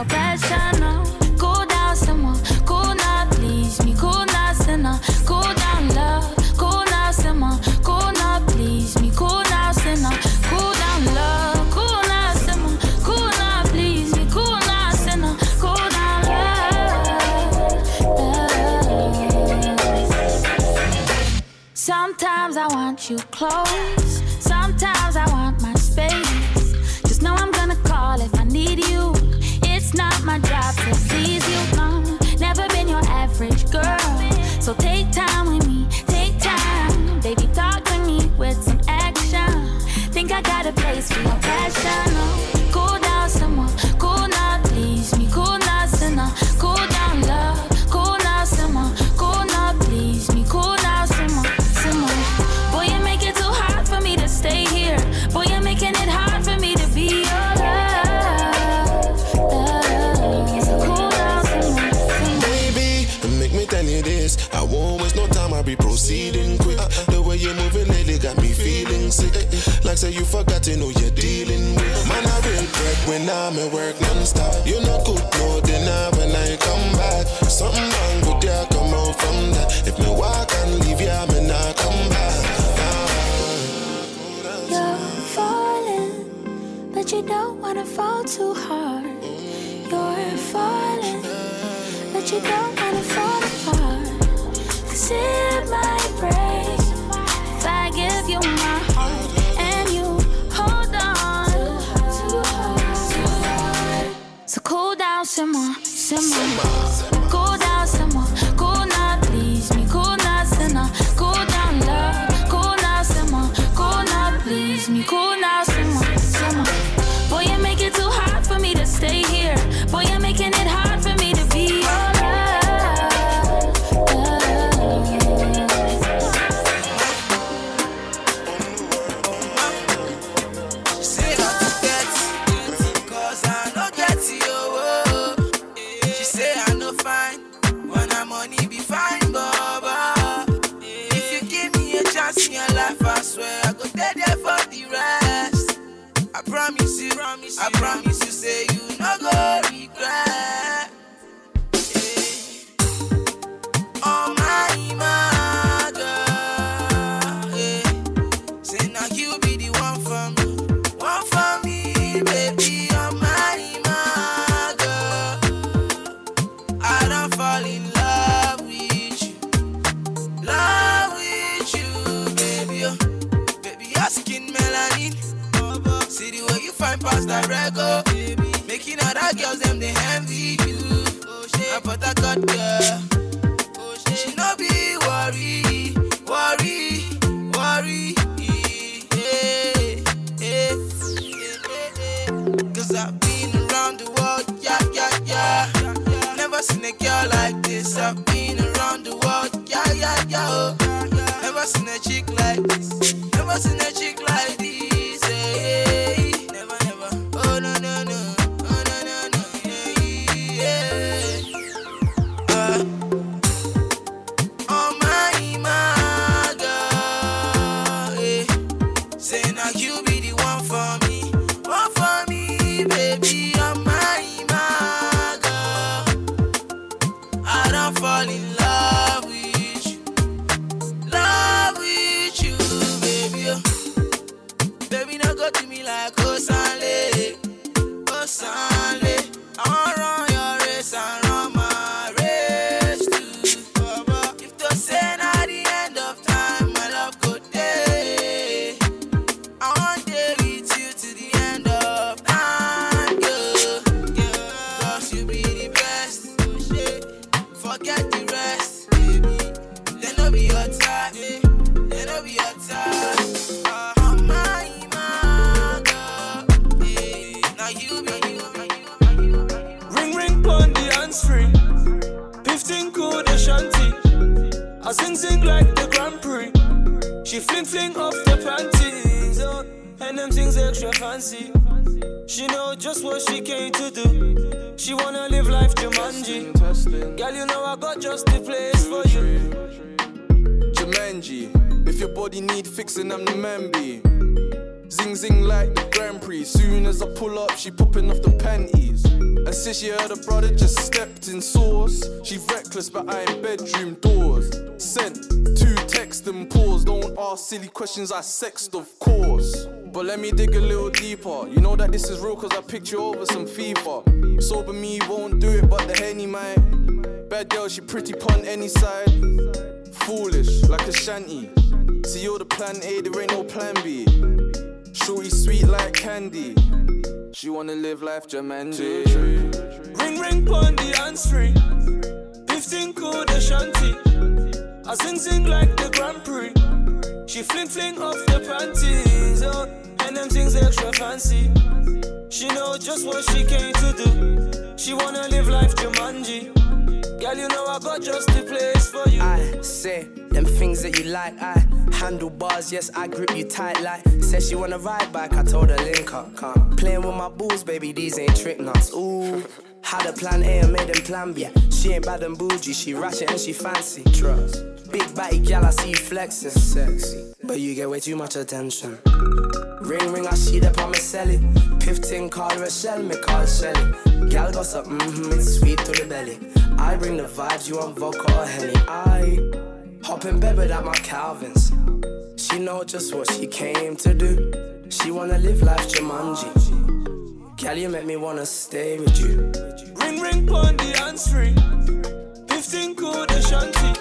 no pressure. when I'm at work non-stop. You no cook no dinner when I come back. Something wrong with ya come out from that. If me walk and leave ya, me not come back. Nah. You're falling, but you don't wanna fall too hard. You're falling, but you don't wanna fall apart. Cause it might break if I give you my c'est moi, c'est moi. Zing zing like the Grand Prix. Soon as I pull up, she popping off the panties. And since she heard her brother just stepped in sauce, she reckless behind bedroom doors. Sent two text and pause. Don't ask silly questions, I sext, of course. But let me dig a little deeper. You know that this is real cause I picked you over some FIFA. Sober me won't do it, but the henny might. Bad girl, she pretty pun any side. Foolish, like a shanty. See, you're the plan A, there ain't no plan B. Shorty sweet like candy. She wanna live life Jumanji. Ring ring pon the answering. 15 code Ashanti. I sing sing like the Grand Prix. She fling fling off the panties, oh, and them things extra fancy. She know just what she came to do. She wanna live life Jumanji. Girl, you know I got just the place for you. I say them things that you like. I handlebars, yes, I grip you tight like. Said she wanna ride back, I told her link up. Can't. Playing with my balls, baby, these ain't trick nuts. Ooh. Had a plan A and made them plan B. She ain't bad and bougie, she ratchet and she fancy. Trust. Big body gal, I see you flexing. Sexy. But you get way too much attention. Ring ring, I see the on my celly. Fifteen call shell, me call Shelly. Gal gossip, mm-hmm, it's sweet to the belly. I bring the vibes, you vodka or henny. I hop in bed without my Calvins. She know just what she came to do. She wanna live life Jumanji. Gal, you make me wanna stay with you. Ring ring pon the answering. 15 code shanty.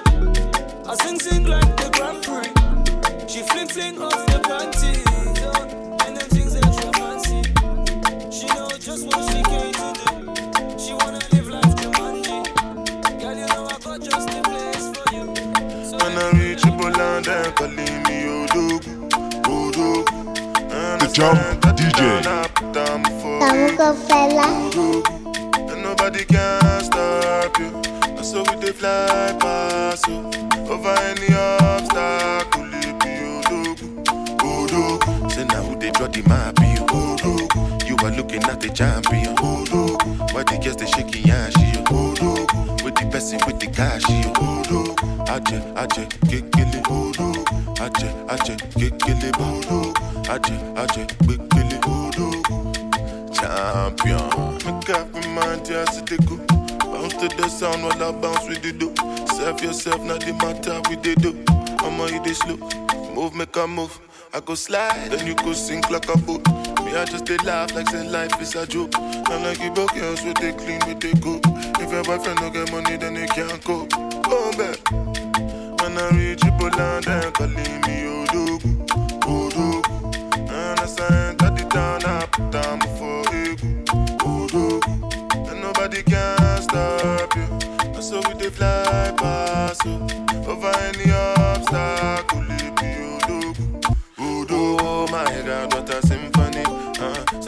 I sing sing like the Grand Prix. She fling fling off the panties, Say now who they draw the map, you At the champion. Why the girls they shaking you Odogwu. With the person with the cash, you Odogwu. Aje, aje, kekele. Aje, aje, kekele. Aje, aje, kekele. Champion. Make up my mind, yeah, I they go. Bounce to the sound while I bounce with the do. Serve yourself, not the matter with the do. I'ma hit this slow. Move, make a move. I go slide, then you go sink like a boat. Me, I just they laugh like say life is a joke. I'm like you broke girls with they clean, with they go. If your boyfriend don't get money, then they can't go. Go back. When I reach you, Poland, they calling me Odogwu, Odogwu. And I enter the town, I put down before Egu, Odogwu. And nobody can stop you. And so we dey fly past you. Over any obstacle, it be Odogwu, Odogwu. Oh my God, what a symphony.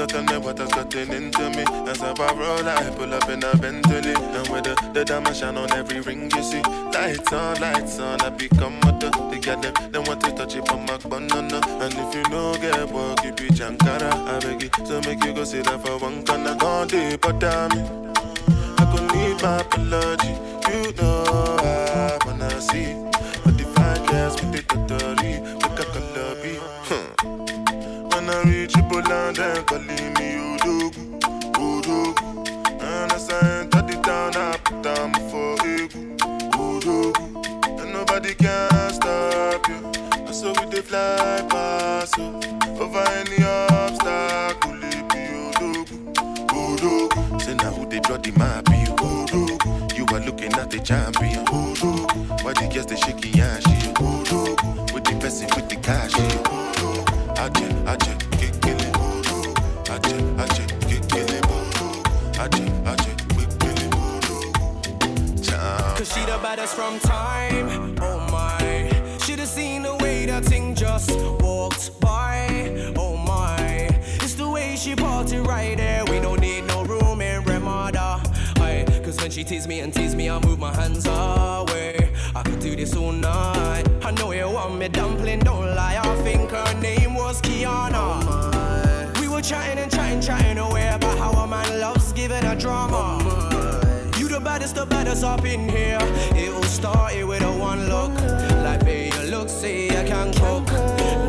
Me what has gotten into me. As I roll, I pull up in a Bentley. And with the, the diamond shine on every ring you see. Lights on, lights on, I become a duh. They got them, they want to touch it on my banana. And if you know get work, you be Jankara. I beg you, so make you go sit down for one corner. Gone deep, but damn it. I could need my apology. You know I wanna see. But the fine girls with the totally, make a the. Hmm. When I reach Poland, they calling me Odogwu, Odogwu. And as I enter the town, I put down before Egu, Odogwu. And nobody can stop you. And so we dey fly past you. Over any obstacle, be Odogwu, Odogwu. Say now who they draw the map, Odogwu. You are looking at the champion, Odogwu. Why the girls they shaking yash, you Odogwu. With the person with the cash, divide from time. Oh my, should've seen the way that thing just walked by. Oh my, it's the way she party right there. We don't need no room in Remada, Aye, cause when she tease me and tease me, I move my hands away. I could do this all night. I know you want me dumpling, don't lie. I think her name was Kiana. Oh we were chatting and chatting, chatting away about how a man loves giving a drama baddest up in here. It all started with a one look. Like, babe, you look, see, I can cook.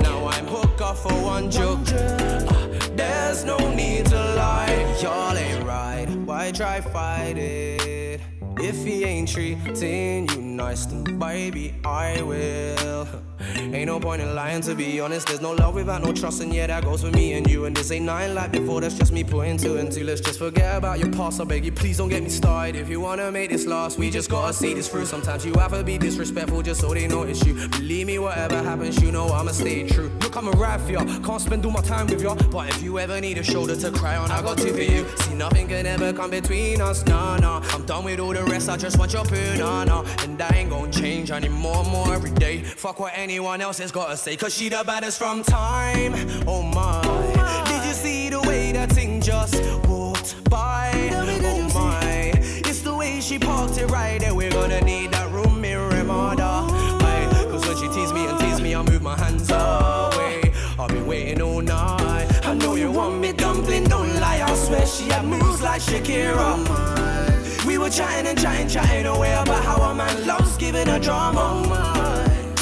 Now I'm hooked up for one joke. Uh, there's no need to lie. Y'all ain't right. Why try fight it? If he ain't treating you nice, then baby, I will. Ain't no point in lying to be honest. There's no love without no trust, and yeah, that goes for me and you. And this ain't nothing like before, that's just me putting two and two. Let's just forget about your past. I beg you, please don't get me started. If you wanna make this last, we just gotta see this through. Sometimes you have to be disrespectful just so they notice you. Believe me, whatever happens, you know I'ma stay true. Look, I'm a ride for ya. Can't spend all my time with ya. But if you ever need a shoulder to cry on, I got two for you. See, nothing can ever come between us, nah, nah. I'm done with all the rest, I just want your poo, nah, nah. And I ain't gonna change anymore, more every day. Fuck what anyone else has gotta say, cause she the baddest from time. Oh my. Did you see the way that thing just walked by? Oh my. It's the way she parked it right there. We're gonna need that room mirror remodel. Aye, Cause when she tease me and tease me, I move my hands away. I've been waiting all night. I know you want me dumpling, don't lie. I swear she had moves like Shakira. Oh We were chatting and chatting, chatting away about how a man loves giving a drama.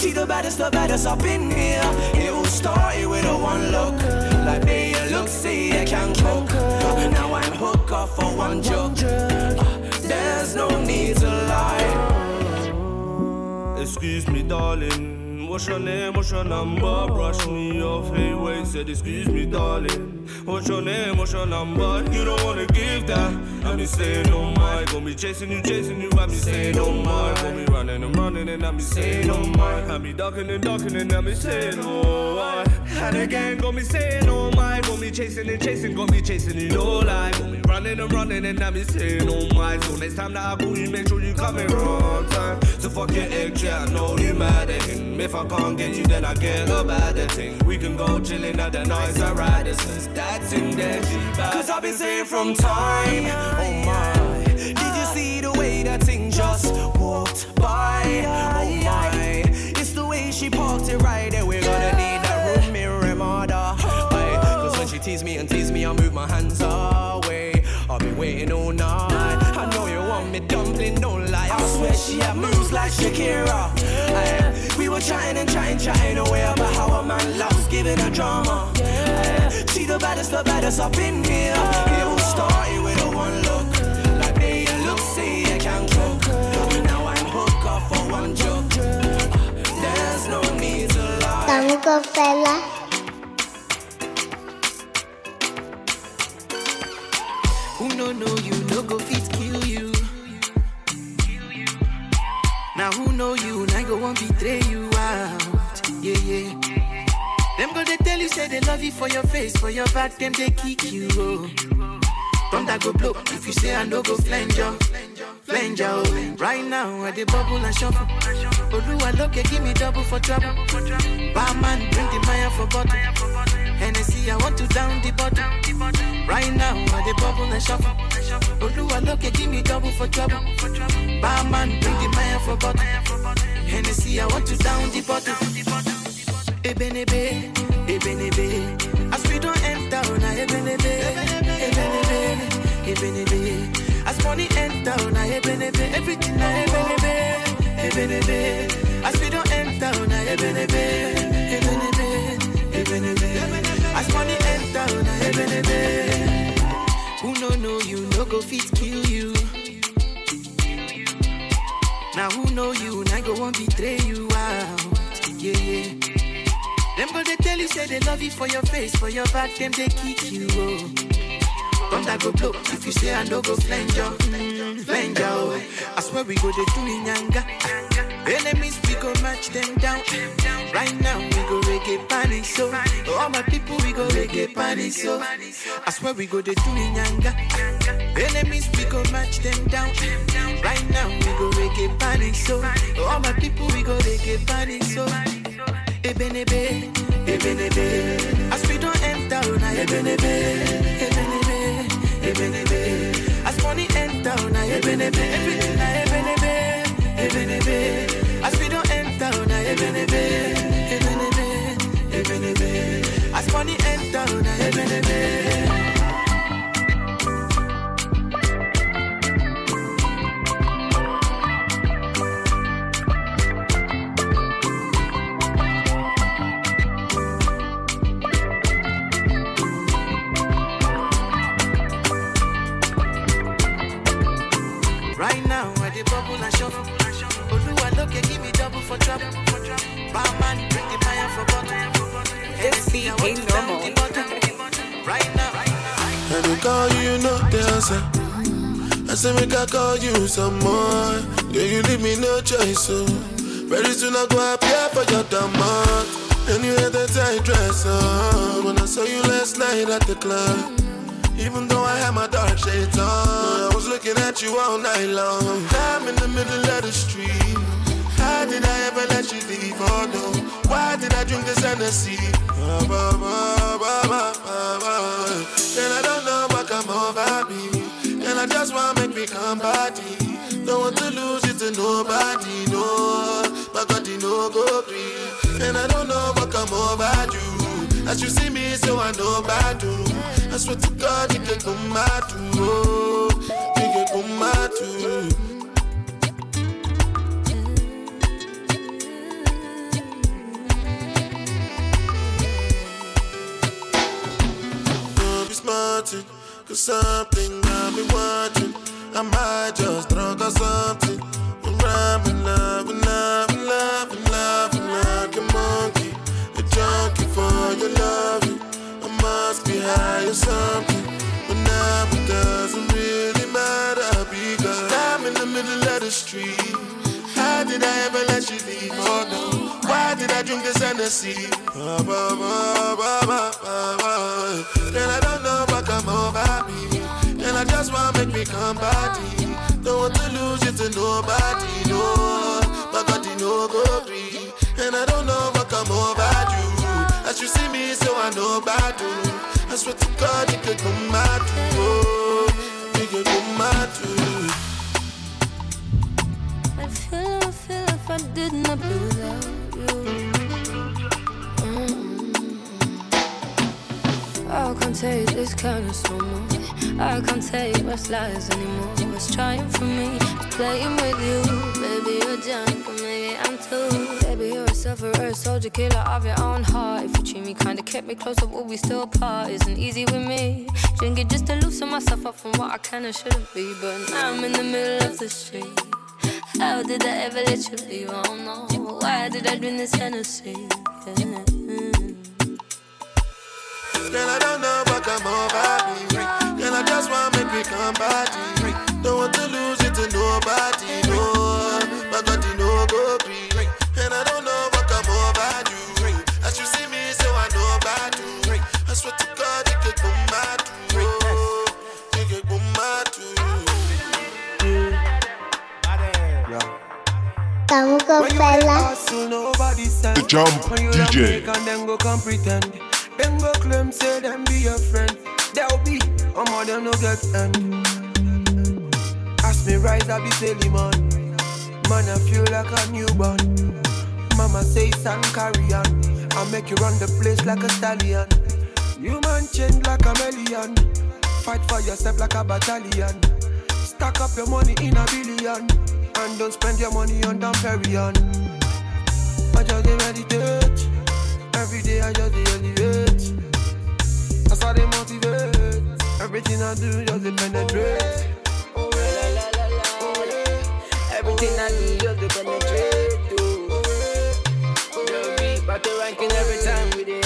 She the baddest, the baddest up in here. It all started with a one look. Like me, you look, see, I can cook. Now I'm hooked up for one joke. Uh, There's no need to lie. Excuse me, darling. What's your name? What's your number? Brush me off, hey, wait, said, Excuse me, darling. What's your name? What's your number? You don't wanna give that. I'm be saying oh my. Gonna be chasing you, chasing you. I be saying, oh my. Gonna be running and running, and I be saying, oh my. I be ducking and ducking, and I be saying, oh I. And again, gonna be saying, no my. Gonna be chasing and chasing, gonna be chasing you, no lie. Gonna be running and running, and I be saying, no my. So next time that I call you, make sure you coming on time. So fuck your ex, yeah, I know you mad at him. If I can't get you, then I get a better thing. We can go chilling at the nice I ride it that's in there, Cause I've been saying from time, oh my. Did you see the way that thing just walked by? Oh my. It's the way she parked it right there. We're gonna need that room mirror remodel. Aye, Cause when she tease me and tease me, I move my hands away. I'll be waiting all night. I know you want me dumpling, don't lie. I swear she had moves like Shakira. Aye, we were chatting and chatting, chatting away about how a man loves giving a drama. Aye, she the baddest, the baddest up in here. It all started with a one look. Like me, you look, see, I can cook. Now I'm hooked up for one joke. There's no need to lie. Tango fella. Who no know you, no go fit kill you. Now who know you, now go won't betray you out. Yeah, yeah. Them go they tell you say they love you for your face, for your back, them they kick you. Oh. Thunder go blow if you say I no go flange you. Flange you. oh. Right now, I the bubble and shuffle. Oluwa look, give me double for trouble. Barman, bring the Maya for bottle. Hennessy, I want to down the bottle. Right now, I the bubble and shuffle. Oluwa look, give me double for trouble. Barman, bring the Maya for bottle. Hennessy, I want to down the bottle. Ebenebe, Ebenebe. As we don't enter, now Ebenebe, Ebenebe, Ebenebe. As money enter, now Ebenebe. Everything now Ebenebe, Ebenebe. As we don't enter, now Ebenebe, Ebenebe, Ebenebe. As money enter, now Ebenebe. Who no know you, no go fit kill you. Now who know you, now go won't betray you out. Yeah, yeah. Them go they tell you say they love you for your face, for your back, them they kick you. Oh. Thunder go blow if you say I no go flange you, flange you. Oh. I swear we go they do in yanga. Enemies we go match them down. Right now we go reggae panic so. All my people we go reggae panic so. I swear we go they do in yanga. Enemies we go match them down. Right now we go reggae panic so. All my people we go reggae panic so. Ebenebe, Ebenebe. As we don't enter, now Ebenebe, Ebenebe, Ebenebe. As money enter, now Ebenebe, everything now Ebenebe, Ebenebe. As we don't enter, now Ebenebe, Ebenebe, Ebenebe. As money enter, now Ebenebe. Answer. I say make I call you some more. Yeah, you leave me no choice, so very soon I go appear for your demand. And you had that tight dress on when I saw you last night at the club. Even though I had my dark shades on, I was looking at you all night long. I'm in the middle of the street. How did I ever let you leave? Oh no, why did I drink this Hennessy? Bah, bah, bah, bah, bah, bah. And I don't know what come over me. I just wanna make me come body. Don't want to lose it to nobody, no. My God, you know go free. And I don't know what come over you. As you see me, so I know about you. I swear to God, you can come out too. Oh, you can come out be smarting, eh. Cause something got me watching. I might just drunk or something. I'm rhyming, loving, loving, loving, loving like a monkey. A junkie for your loving. I must be high or something. But now it doesn't really matter because I'm in the middle of the street. How did I ever drink this Hennessy? Bah, bah, bah. And I don't know what come over me. And I just wanna make me come body. Don't want to lose you to nobody, no. My God, you know go free. And I don't know what come over you. As you see me, so I know about you. I swear to God, you could come too. Oh, you could come out oh. too. Oh. I feel, I feel if I did not be without I can't take this kind of much. I can't take much lies anymore. What's trying for me is playing with you. Baby, you're junk, but maybe I'm too. Baby, you're a sufferer, a soldier, killer of your own heart. If you treat me kinda, kept me closer, would we still part? Isn't easy with me. Drink it just to loosen myself up from what I can and shouldn't be. But now I'm in the middle of the street. How did I ever let you leave? Oh, I don't know. Why did I drink this Hennessy? Yeah. Girl, I don't know what come over me. Girl, I just wanna make me come body. Don't want to lose it to nobody, no. My God, you know go free. And I don't know what come over you. As you see me, so I know about you. I swear to God, you could come mad too. You could come mad too. Estamos con When you Pela. hustle, nobody send. The Jump When you DJ. Then go claim, say them be your friend. They'll be, all them no get end. Ask me rise, I be silly man. Man, I feel like a newborn. Mama say, son, carry on. I make you run the place like a stallion. You man change like a million. Fight for yourself like a battalion. Stack up your money in a billion. And don't spend your money on damn Period. I just meditate. Every day I just elevate. They. Everything I do just dey penetrate. Oh, la, oh, yeah. Everything I do just dey penetrate. Oh, yeah. The ranking every time we dey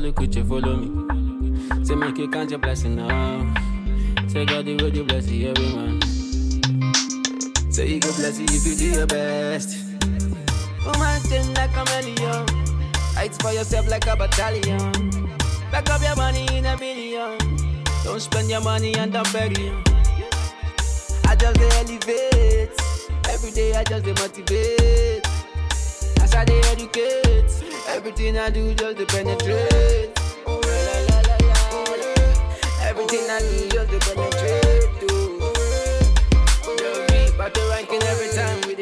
You with you, follow me. Say make you count your blessing now. Say God the road you bless you every man. Say you go bless you if you do your best. Woman change like a million. Fight for yourself like a battalion. Back up your money in a billion. Don't spend your money on the billion. I just dey elevate. Every day I just dey motivate. As I dey educate, everything I do just dey penetrate. Everything I do just to penetrate. Oh, yeah. But the ranking every time we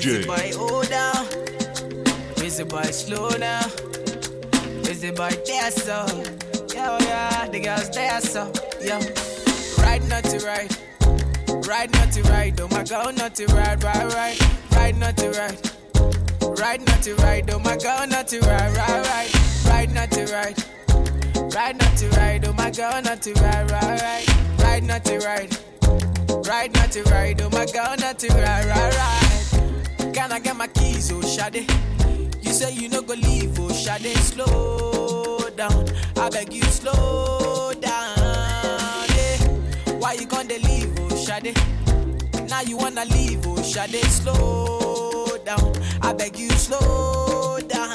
DJ. Boy, hold down. Is the boy slow now? Is the boy there so? Yeah, oh yeah, the girls there so. Yeah, right not to right. Right not to right, oh my girl not to right, right, right. Right not to right. Right not to right, oh my girl not to right, right, right. Right not to right. Right not to right, oh my girl not to right, right, right. Right not to right. Right not to right, oh my girl not to right, right, right. Can I get my keys, oh Shade? You say you no go leave, oh Shade, slow down. I beg you, slow down. Yeah. Why you gonna leave, oh Shade? Now you wanna leave, oh Shade, slow down. I beg you, slow down.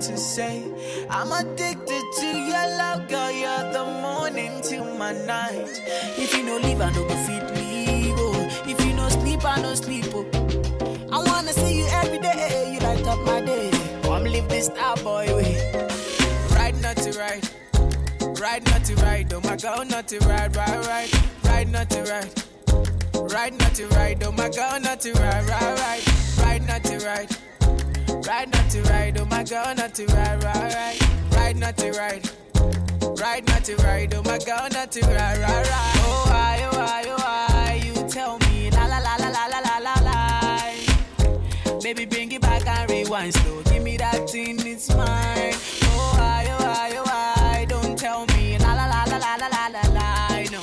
To say. I'm addicted to your love, girl. You're the morning till my night. If you no leave, I no go fit leave. Oh. If you no sleep, I no sleep. Oh. I wanna see you every day. Eh, eh, you light up my day. Oh, Come live this star boy way. Right, not to right. Right, not to right. Oh my girl, not to right, right, right. Right, not to right. Right, not to right. Oh my girl, not to right, right, right. Right, not to right. Right, not to right. Oh my girl, not to right, right, right. Right, not to right. Right, not to right. Oh my girl, not to right, right, right. Oh, why, oh, why, oh, why. You tell me, la, la, la, la, la, la, la, la, la. Baby, bring it back and rewind slow. Give me that thing, it's mine. Oh, I, oh, I, oh, I. Don't tell me la la la la la la la la la. No.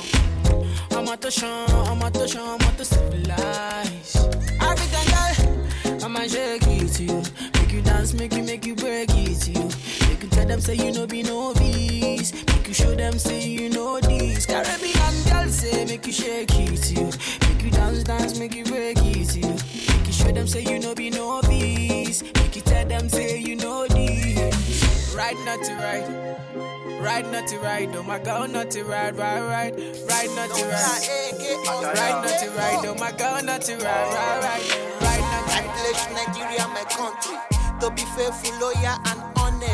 I'm out to show, I'm out to show, them, say you know be novice. Make you show them, say you know this. Caribbean girl, say make you shake it to you. Make you dance, dance, make you break it. Make you show them, say you know be novice. Make you tell them, say you know this. Right, not to right. Right, not to right. Oh my God, not to right, right, right. Right, not to right. Right, not to right. Oh my God, not to right, right, right. Right, not to I pledge Nigeria, my country, to be faithful, loyal, and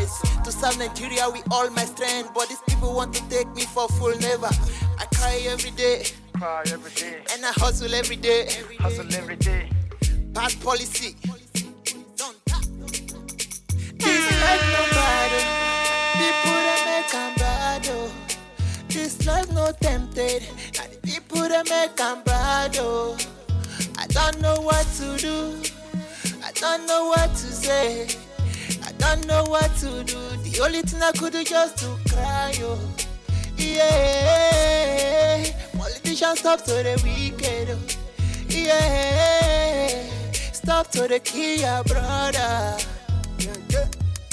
honest. To serve Nigeria with all my strength, but these people want to take me for full. Never. I cry every day, Cry every day, and I hustle every day. hustle every day. Bad policy. This life no bad, people that make 'em bad. oh. This life no tempted, now the people that make 'em bad. Oh. I don't know what to do, I don't know what to say, don't know what to do. The only thing I could do just to cry. Oh. Yeah, politicians stop to the wicked. Oh. Yeah, stop to the kill your brother.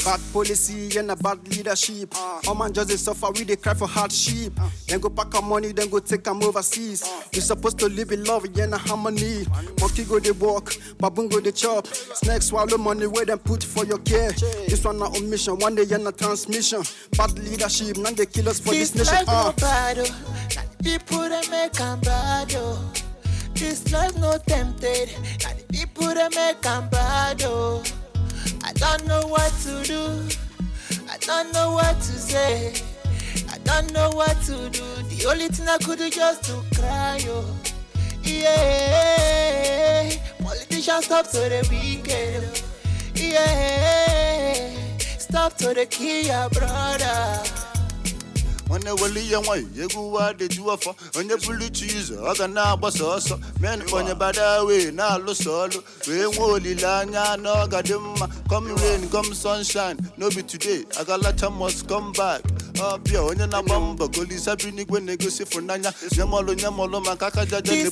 Bad policy and a bad leadership. All man just they suffer, we they cry for hardship. Then go pack our money, then go take them overseas. We supposed to live in love and a harmony. Monkey go they walk, baboon go they chop. Snakes swallow money where them put for your care. This one not on mission, one day and a transmission. Bad leadership, none they kill us for this, This nation. life no Uh. bad, oh. People that make 'em bad, oh. This life no tempted. Now the people that make 'em bad, oh. I don't know what to do. I don't know what to say. I don't know what to do. The only thing I could do just to cry, oh. Yeah, politicians stop to the wicked. oh. Yeah, stop to the kill your brother. Nwanne weli ihe nwayọ egwu wa deju ọfọ onye bụrụ chi ụzọ ọ ga na-agbasa ọsọ men onye bada wee na-alụso ọlụ wee nwee olileanya na ọ ga dị mma come rain come sunshine. No be today agalacha must come back. Ọbịa onye na-agba mbọ golisa bi n'igwe na-egosi ịfụnanya nyemọlụ nyemọlụ maka aka jaja the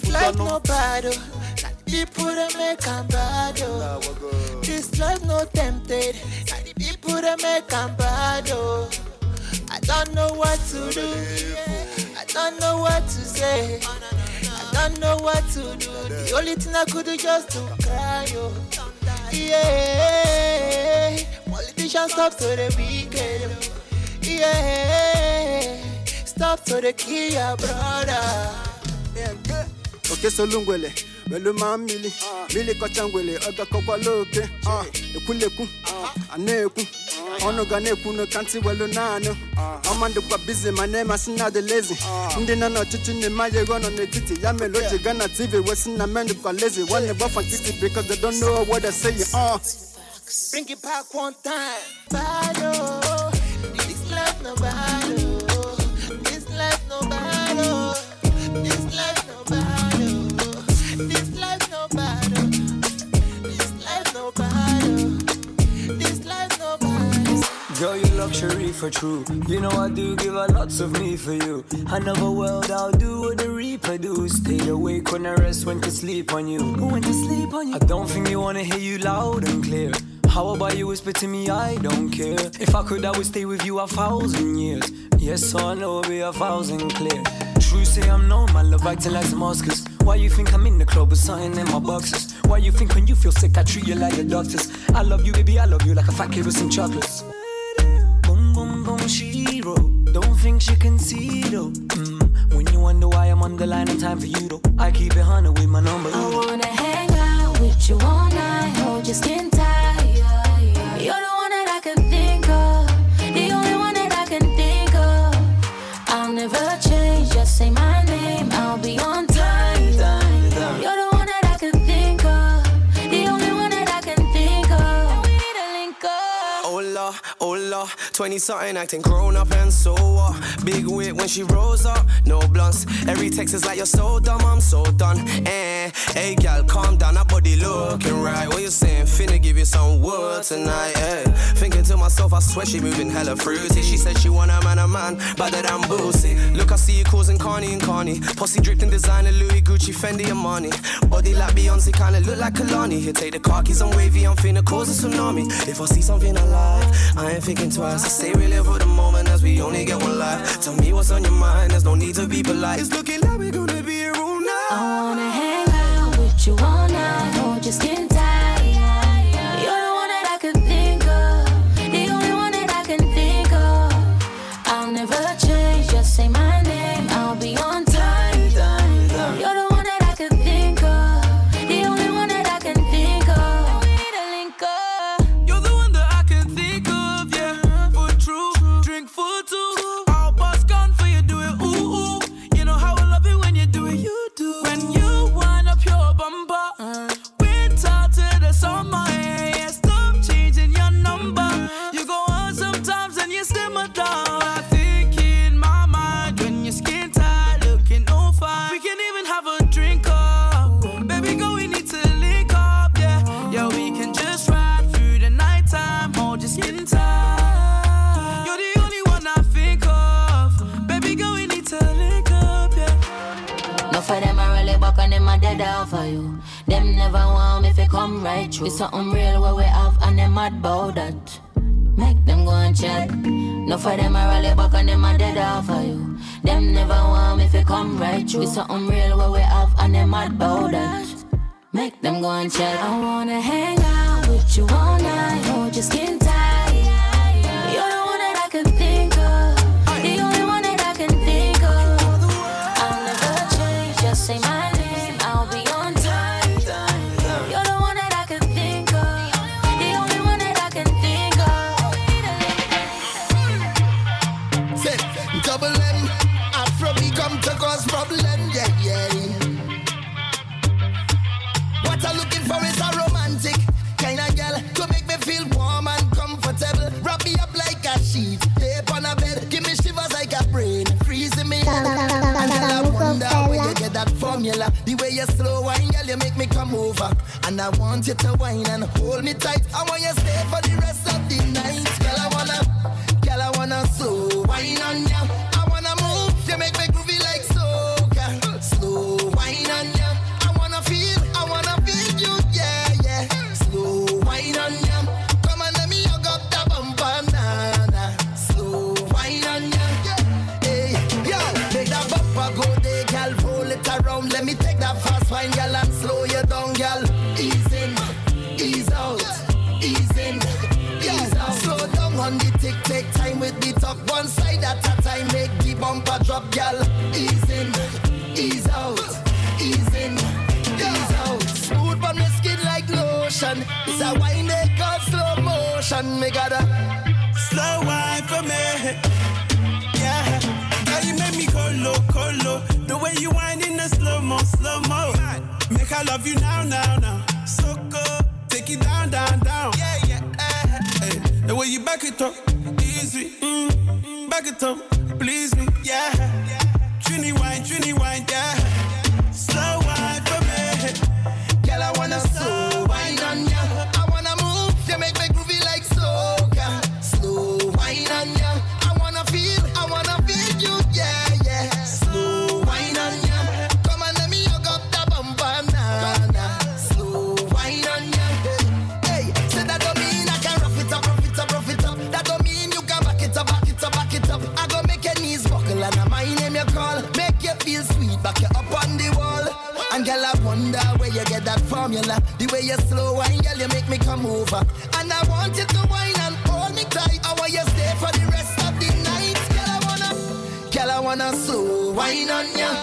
people that make 'em bad, oh. This life no tempted. People that make 'em bad, oh. I don't know what to do. I don't know what to say. I don't know what to do. The only thing I could do just to cry, oh. Yeah, politicians stop to the oh. Yeah, stop to the kill brother. oke solu ngwele welu ma mmili mmiri kọcha ngwele ọ gakọkwala oke Ah, ekwulekwu a na-ekwu ọnụ ga na-ekwu n'ụka ntị welu naanị ọma dịkwa bizi ma na-emasị na dị lezi ndị nọ n'ọchịchị na-emaghị ego nọ n'etiti ya mere o ji gaa na tv wesi na men dịkwa lezi nwanne gbafa nkịtị because they don't know what they're saying uh. Bring it back one time. Bad, oh. This life no bad, Girl, you luxury for true. You know I do give a lots of me for you. Another world I'll do what the reaper do. Stay awake when I rest, when to sleep on you. When to sleep on you. I don't think you wanna hear you loud and clear. How about you whisper to me? I don't care. If I could, I would stay with you a thousand years. Yes, I know it'll be a thousand clear. True say I'm known, my love acting like Damascus. Why you think I'm in the club with something in my boxes? Why you think when you feel sick I treat you like the doctors? I love you, baby, I love you like a fat kid with some chocolates. She wrote. Don't think she can see though. Mm. When you wonder why I'm on the line in time for you though, I keep it hundred with my number. I wanna hang out with you all night, hold your skin tight. You're the one that I can think oh 20 something acting grown up and so what? Big wit when she rose up, no blunts. Every text is like you're so dumb, I'm so done. Eh, hey gal, calm down, that body looking right. What you saying? Finna give you some wood tonight, eh? Thinking to myself, I swear she moving hella fruity. She said she want a man, a man, but that I'm boozy. Look, I see you causing Carney and Carney. Posse dripped designer, Louis Gucci, Fendi, and Marni. Body like Beyonce, kinda look like Kalani. Here, take the car keys, I'm wavy, I'm finna cause a tsunami. If I see something I like, I ain't thinking twice. I stay real for the moment, as we only get one life. Tell me what's on your mind, there's no need to be polite. It's looking like we're gonna be a room now. I wanna hang out with you your skin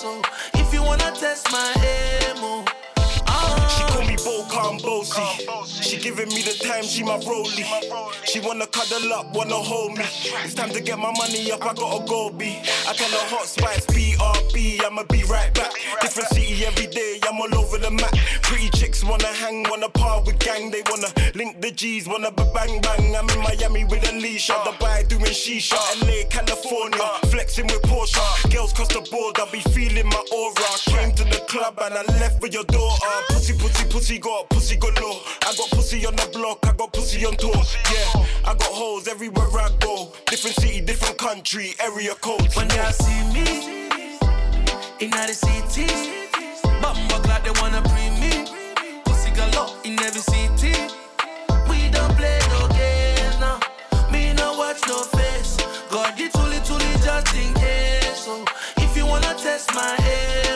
So if you wanna test my emo, She call me Bo. She giving me the time, she my rollie. She wanna cuddle up, wanna hold me. It's time to get my money up, I gotta go B. I tell her hot spice, BRB, I'ma be right back. Different city every day, I'm all over the map. Pretty chicks wanna hang, wanna par with gang, they wanna link the G's, wanna be bang bang. I'm in Miami with a leash, on Dubai doing shisha. LA, California, flexing with Porsche. Girls cross the board, I'll be feeling my aura. Came to the club and I left with your daughter. Pussy, pussy, pussy, got pussy galore. I got pussy on the block, I got pussy on tour. Yeah, I got hoes everywhere I go. Different city, different country, area codes. when y'all see me in the city, bumbo like they wanna bring me. Pussy galore in every city. We don't play no games now. Me no watch no face. God did tooly tooly just in case. So if you wanna test my emo,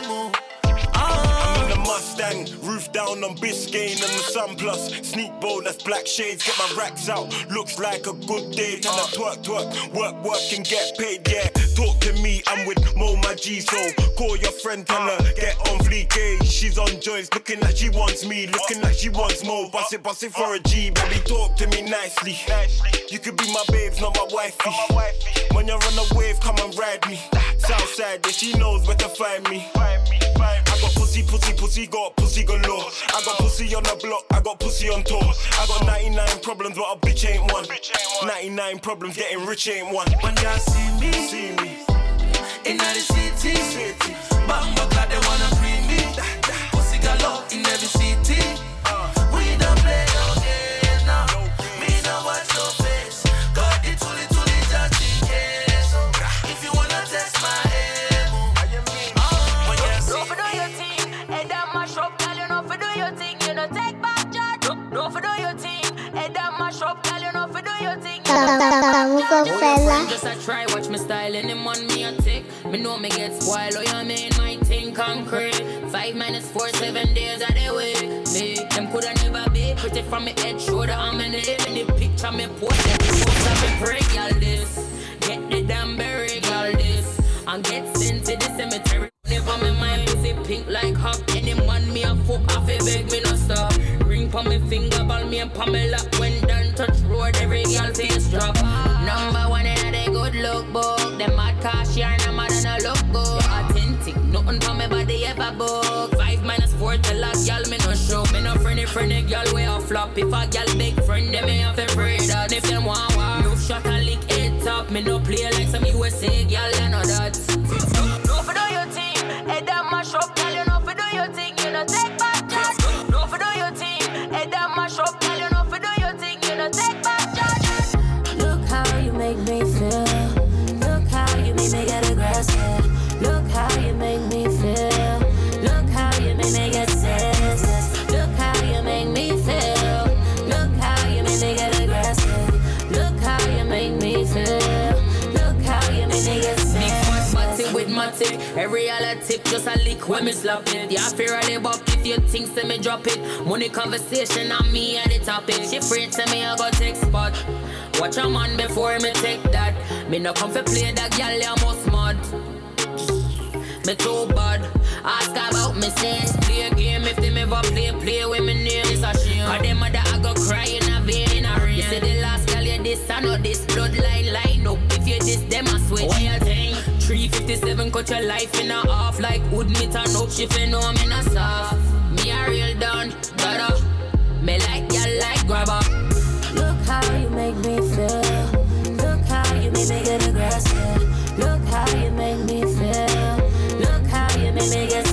on Biscayne and the Sun Plus. Sneak bowl, that's black shades, get my racks out. Looks like a good day, tell her twerk, twerk, work, work and get paid, yeah. Talk to me, I'm with Mo, my G, so call your friend, tell her, get on fleek, eh. She's on joints, looking like she wants me, looking like she wants more. Bust it, bust it for a G, baby, talk to me nicely. You could be my babes, not my wifey. When you're on a wave, come and ride me. Southside, yeah, she knows where to find me. I got pussy, pussy, pussy, got pussy galore. I got pussy on the block, I got pussy on tour. I got 99 problems, but a bitch ain't one. 99 problems, getting rich ain't one. When y'all see me, see me in the city, bumbo like Just a try, watch me style, and them on me a tick. Me know me get spoiled, oh yeah, me in my thing concrete. Five minus four, seven days of the week. Me, them coulda never be pretty from me head, shoulder, I'm in the In the picture me post, them post of me break, y'all this. Get the damn berry, y'all this. And get sent to the cemetery. Never me mind pussy pink like hop. Any man me a fuck off a beg me no stop. Ring pa me finger, ball me and Pamela. When touch road, every girl face drop. Number one in a good look book. Them mad cash yarn, I'm mad and I look good. Authentic, nothing pa me body ever book. Five minus four till a girl me no show. Me no friendly friendly girl way a flop. If a girl big friend, them me have to pray that. If them want war, move shot a lick head top. Me no play like some USA girl, you know that. Fi do your thing, head and mash tip just a lick when me slap it. Yeah, fear of the buck if you think say me drop it. Money conversation on me at the topic. She afraid to me I go take spot. Watch a man before me take that. Me no come for play that girl you must mad. Me too bad. Ask about me sense. Play a game if them ever play, play with me name. It's a shame. Cause them mother I go cry in a vein in a rain. You say the last girl you this, I know this bloodline line up. If you this, them I switch. What you? 357 cut your life in a half like wood meat and up. She fin know me not soft. Me a real done, gotta. Me like ya like grabber. Look how you make me feel. Look how you make me get aggressive. Look how you make me feel. Look how you make me get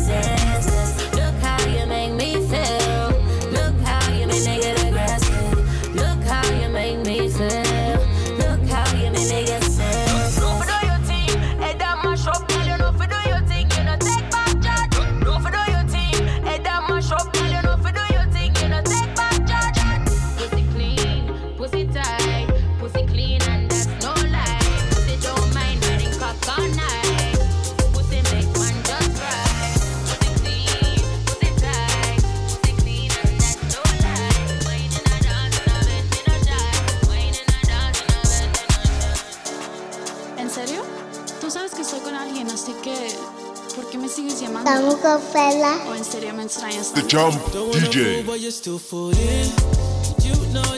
serio? Tú sabes que estoy con alguien, así que ¿por qué me sigues llamando? Estamos con Fela. ¿O en serio me extrañas? The Jump DJ. Don't. You know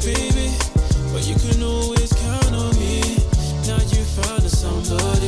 baby. But you can always count on me. Now you found somebody.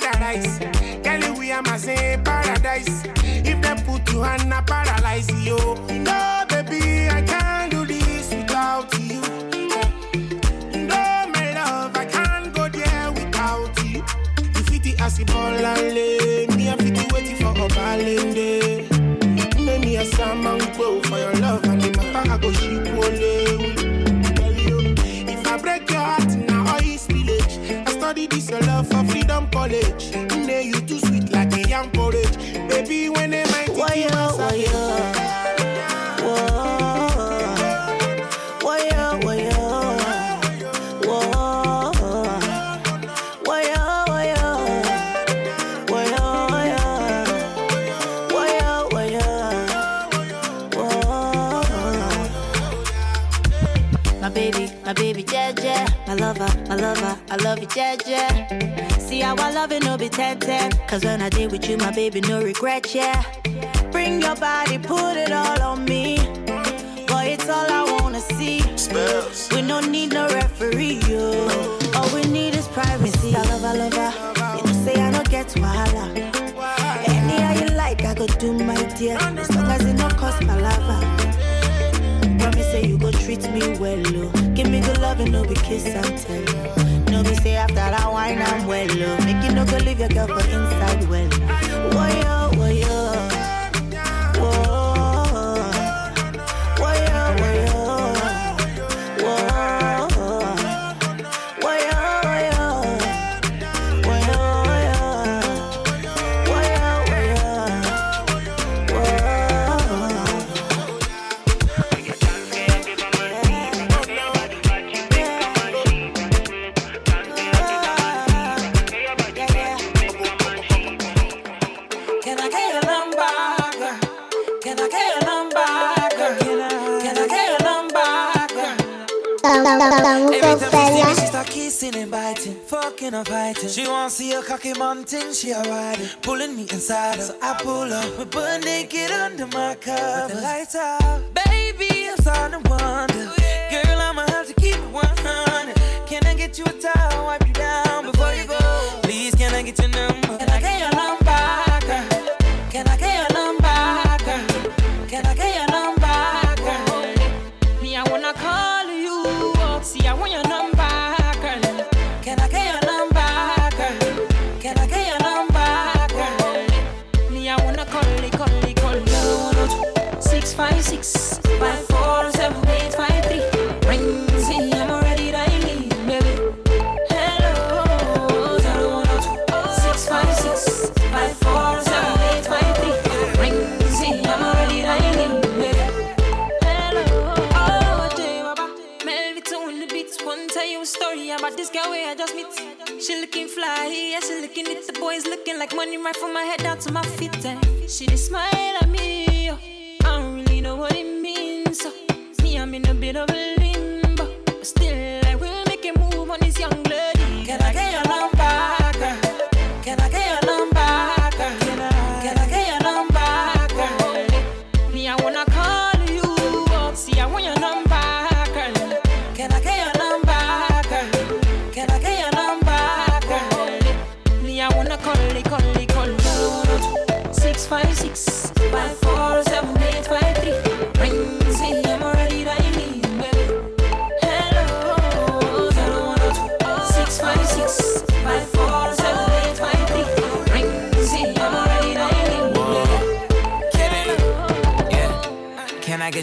paradise. Girl, we are my paradise. If they put you on a paralyze, yo. I love you, Jeje. See how I love it, no be tete. Cause when I did with you, my baby, no regret, yeah. Bring your body, put it all on me. Boy, it's all I wanna see. Spells. We don't need no referee, yo. All we need is privacy. I love, I love her. You know, say I don't get wahala. Anyhow you like, I go do my dear. As long as it don't cost my lover. Promise say you go treat me well, oh. Give me good love and no be kiss and tell. That wine I'm well, oh. Make you no go leave your girl for inside well. Whoa, oh? yo, mountain, she a riding, pulling me inside. So I pull up, we butt naked under my cover. With the lights out,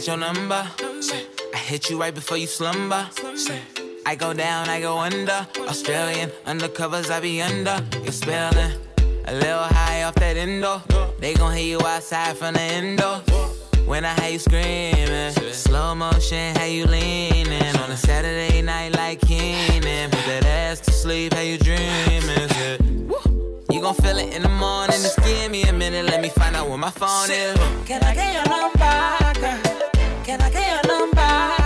get your number? I hit you right before you slumber. I go down, I go under. Australian undercovers, I be under. You're spelling a little high off that endo. They gon' hear you outside from the endo. When I hear you screaming, slow motion, how you leaning on a Saturday night like Keenan. Put that ass to sleep, how you dreaming? Yeah. You gon' feel it in the morning. Just give me a minute, let me find out where my phone is. Can I get your number, girl? Can I get your number,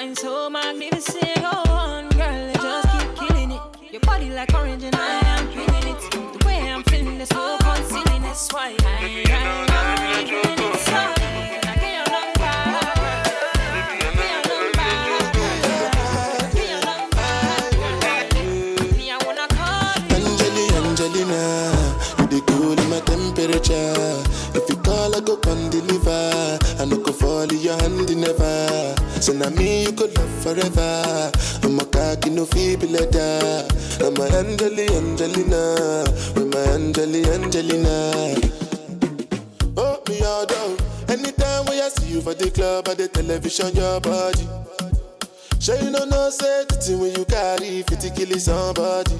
find so magnificent. On, girl, just keep killing it. Your body like orange and I am feeling it. The way I'm feeling, there's no concealing. That's why I'm feeling it. So now me you could love forever. I'm a cocky no feeble letter. I'm a Angeli, Angelina, with my Angeli, Angelina. Oh, me order. Anytime when I see you for the club or the television, your body. Sure you know no the when you carry 50 kill somebody.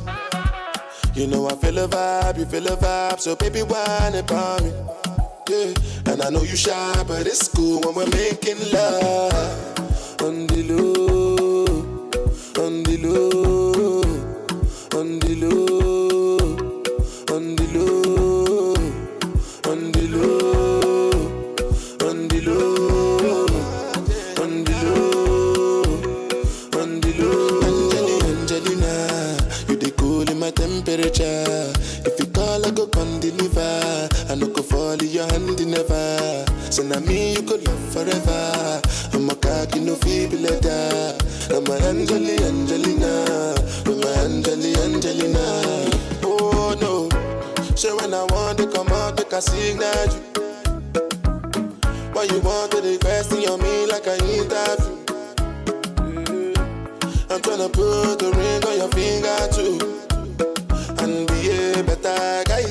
You know I feel a vibe, you feel a vibe, so baby whine about me. Yeah, and I know you shy, but it's cool when we're making love on the low, on the low, on the low, on the low, on the low, on the low, on the low, on the low. Angelina, you the cool in my temperature. If you call, I go come deliver. I no go fall in your hand never. So now I'm a cocky no feeble. I'm a Angeli Angelina. I'm a Angeli Angelina. Oh no. So when I want to come out, make a signal you. Why you want to question on me like I interview? Mm-hmm. I'm tryna put the ring on your finger too. And be a better guy,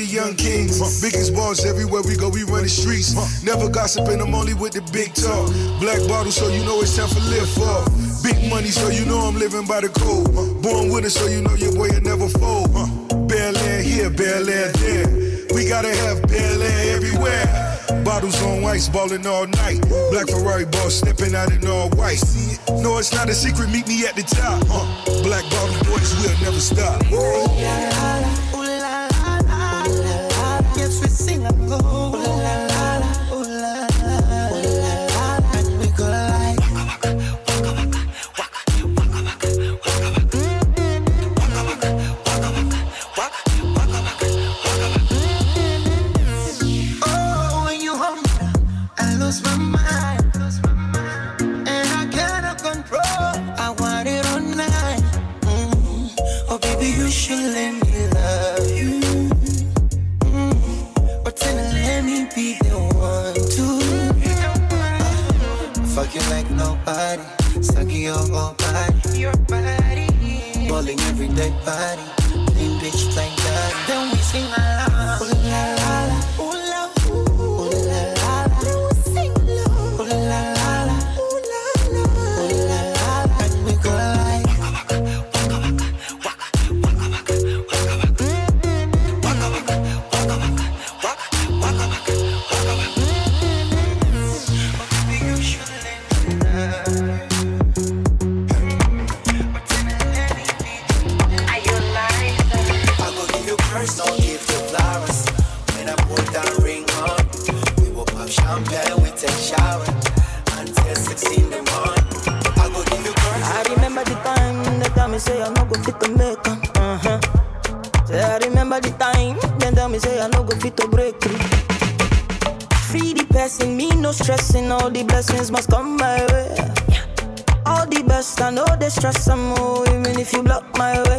the young kings. Biggest boss everywhere we go, we run the streets. Never gossiping, I'm only with the big talk. Black bottle, so you know it's time for live for. Big money, so you know I'm living by the code. Born with it, so you know your boy will never fold. Belaire here, Belaire there. We gotta have Belaire everywhere. Bottles on ice, ballin' all night. Black Ferrari boss stepping out in all white. No, it's not a secret, meet me at the top. Uh, Black bottle boys we'll never stop. stressing, all the blessings must come my way. All the best, I know they stress some more, even if you block my way.